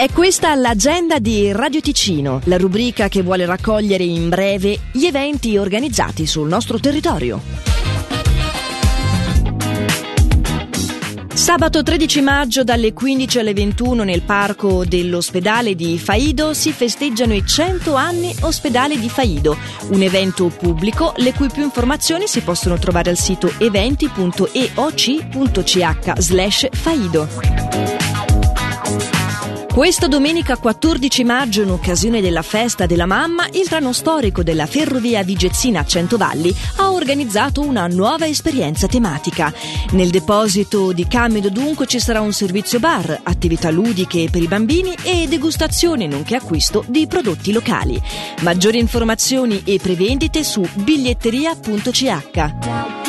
È questa l'agenda di Radio Ticino, la rubrica che vuole raccogliere in breve gli eventi organizzati sul nostro territorio. Sabato 13 maggio dalle 15 alle 21 nel parco dell'ospedale di Faido si festeggiano i 100 anni ospedale di Faido, un evento pubblico le cui più informazioni si possono trovare al sito eventi.eoc.ch slash Faido. Questa domenica 14 maggio, in occasione della festa della mamma, il trano storico della ferrovia Vigezzina a Centovalli ha organizzato una nuova esperienza tematica. Nel deposito di Camedo dunque ci sarà un servizio bar, attività ludiche per i bambini e degustazione nonché acquisto di prodotti locali. Maggiori informazioni e prevendite su biglietteria.ch.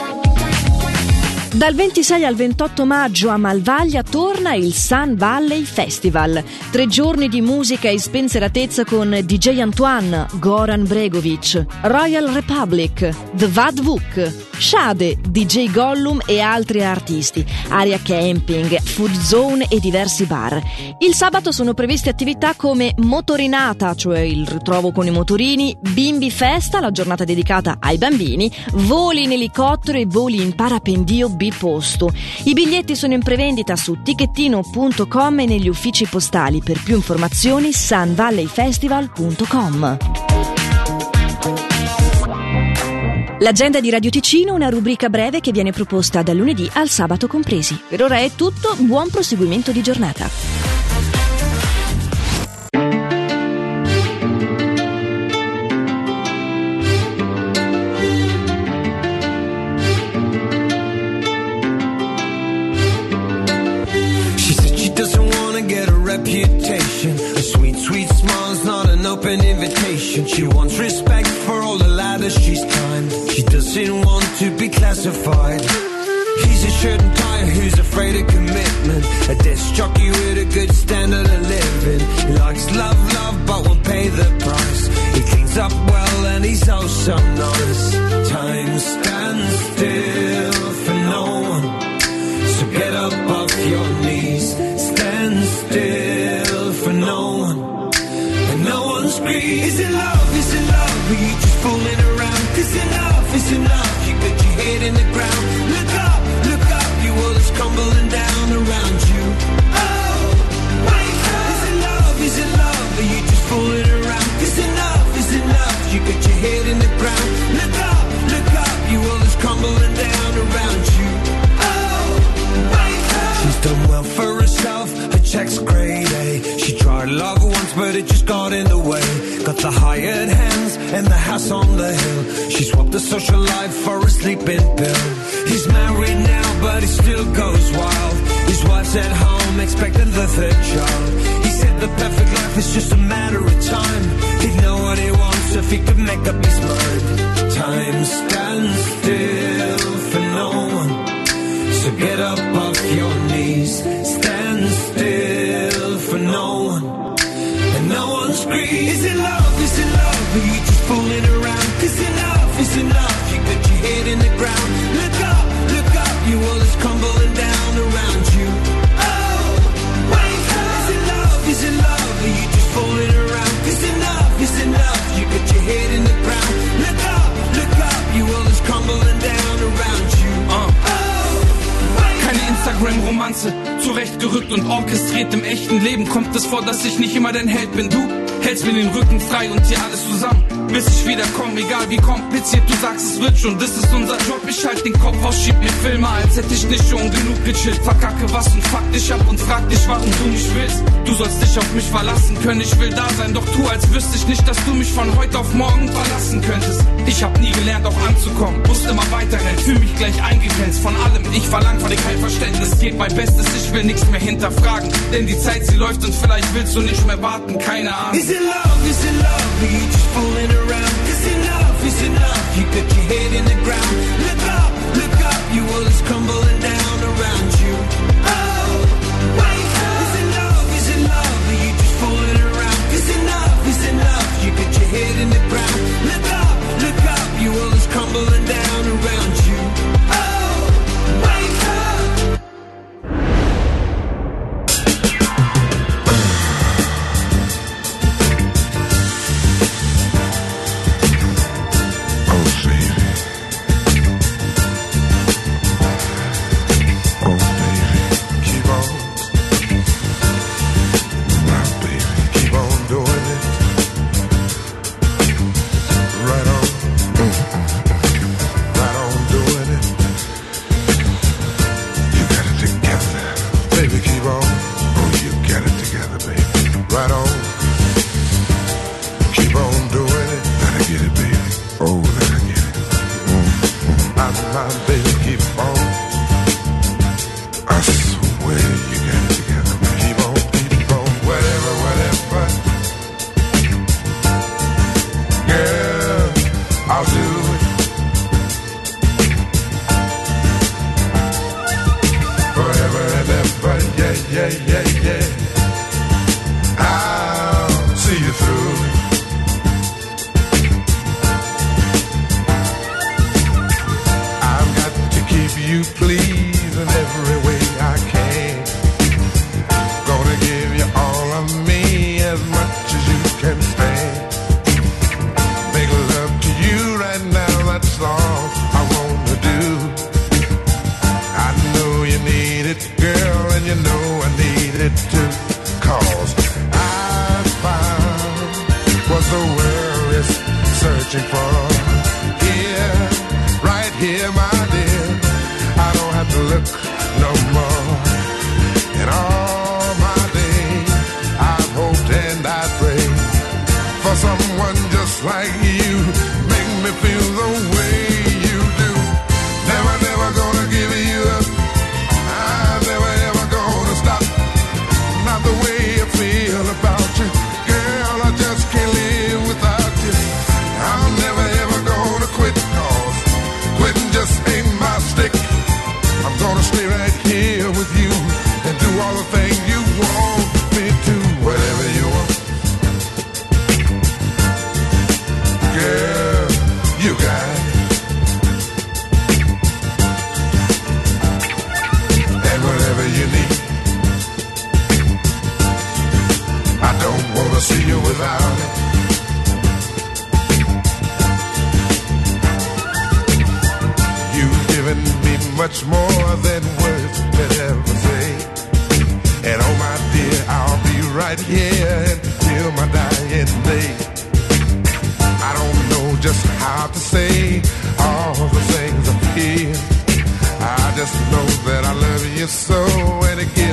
Dal 26 al 28 maggio a Malvaglia torna il Sun Valley Festival. Tre giorni di musica e spensieratezza con DJ Antoine, Goran Bregovic, Royal Republic, The Vad Vuk, Shade, DJ Gollum e altri artisti, area camping, food zone e diversi bar. Il sabato sono previste attività come motorinata, cioè il ritrovo con i motorini, bimbi festa, la giornata dedicata ai bambini, voli in elicottero e voli in parapendio biposto. I biglietti sono in prevendita su ticchettino.com e negli uffici postali. Per più informazioni sunvalleyfestival.com. L'agenda di Radio Ticino, una rubrica breve che viene proposta dal lunedì al sabato compresi. Per ora è tutto, buon proseguimento di giornata. A sweet, sweet smile's not an open invitation. She wants respect for all the ladders she's climbed. She doesn't want to be classified. He's a shirt and tie who's afraid of commitment. A desk jockey with a good standard well for herself. Her check's grade A. She tried love once, but it just got in the way. Got the hired hands and the house on the hill. She swapped the social life for a sleeping pill. He's married now, but he still goes wild. His wife's at home, expecting the third child. He said the perfect life is just a matter of time. He'd know what he wants if he could make up his mind. Time stands still. So get up off your knees, stand still for no one. And no one's. Is it love? Is it love? Are you just fooling around? Cause enough is enough. Zurechtgerückt und orchestriert im echten Leben kommt es vor, dass ich nicht immer dein Held bin. Du hältst mir den Rücken frei und hier alles zusammen, bis ich wiederkomme, egal wie kompliziert du sagst, es wird schon. Das ist unser Job, ich halt den Kopf aus, schieb mir Filme, als hätte ich nicht schon genug gechillt. Verkacke was und fuck dich ab und frag dich, warum du nicht willst. Du sollst dich auf mich verlassen können, ich will da sein, doch tu, als wüsste ich nicht, dass du mich von heute auf morgen verlassen könntest. Ich hab nie gelernt, auch anzukommen, musste immer weiterrennen, fühl mich gleich eingegrenzt von allem. Ich verlang von dir kein Verständnis, geht mein Bestes, ich will nichts mehr hinterfragen, denn die Zeit, sie läuft und vielleicht willst du nicht mehr warten, keine Ahnung. Is it love? Is it love? Are you just fooling around? Is enough. You your head in the ground. Look up, look up. Your world is crumbling yeah, yeah. I'll see you through. I've got to keep you pleased in every way I can. Gonna give you all of me as much as you can. Make love to you right now, that's all I wanna do. I know you need it, girl, and you know needed to. Cause I found was the world is searching for. See you without it. You've given me much more than words could ever say. And oh my dear, I'll be right here until my dying day. I don't know just how to say all the things I feel. I just know that I love you so, and it gives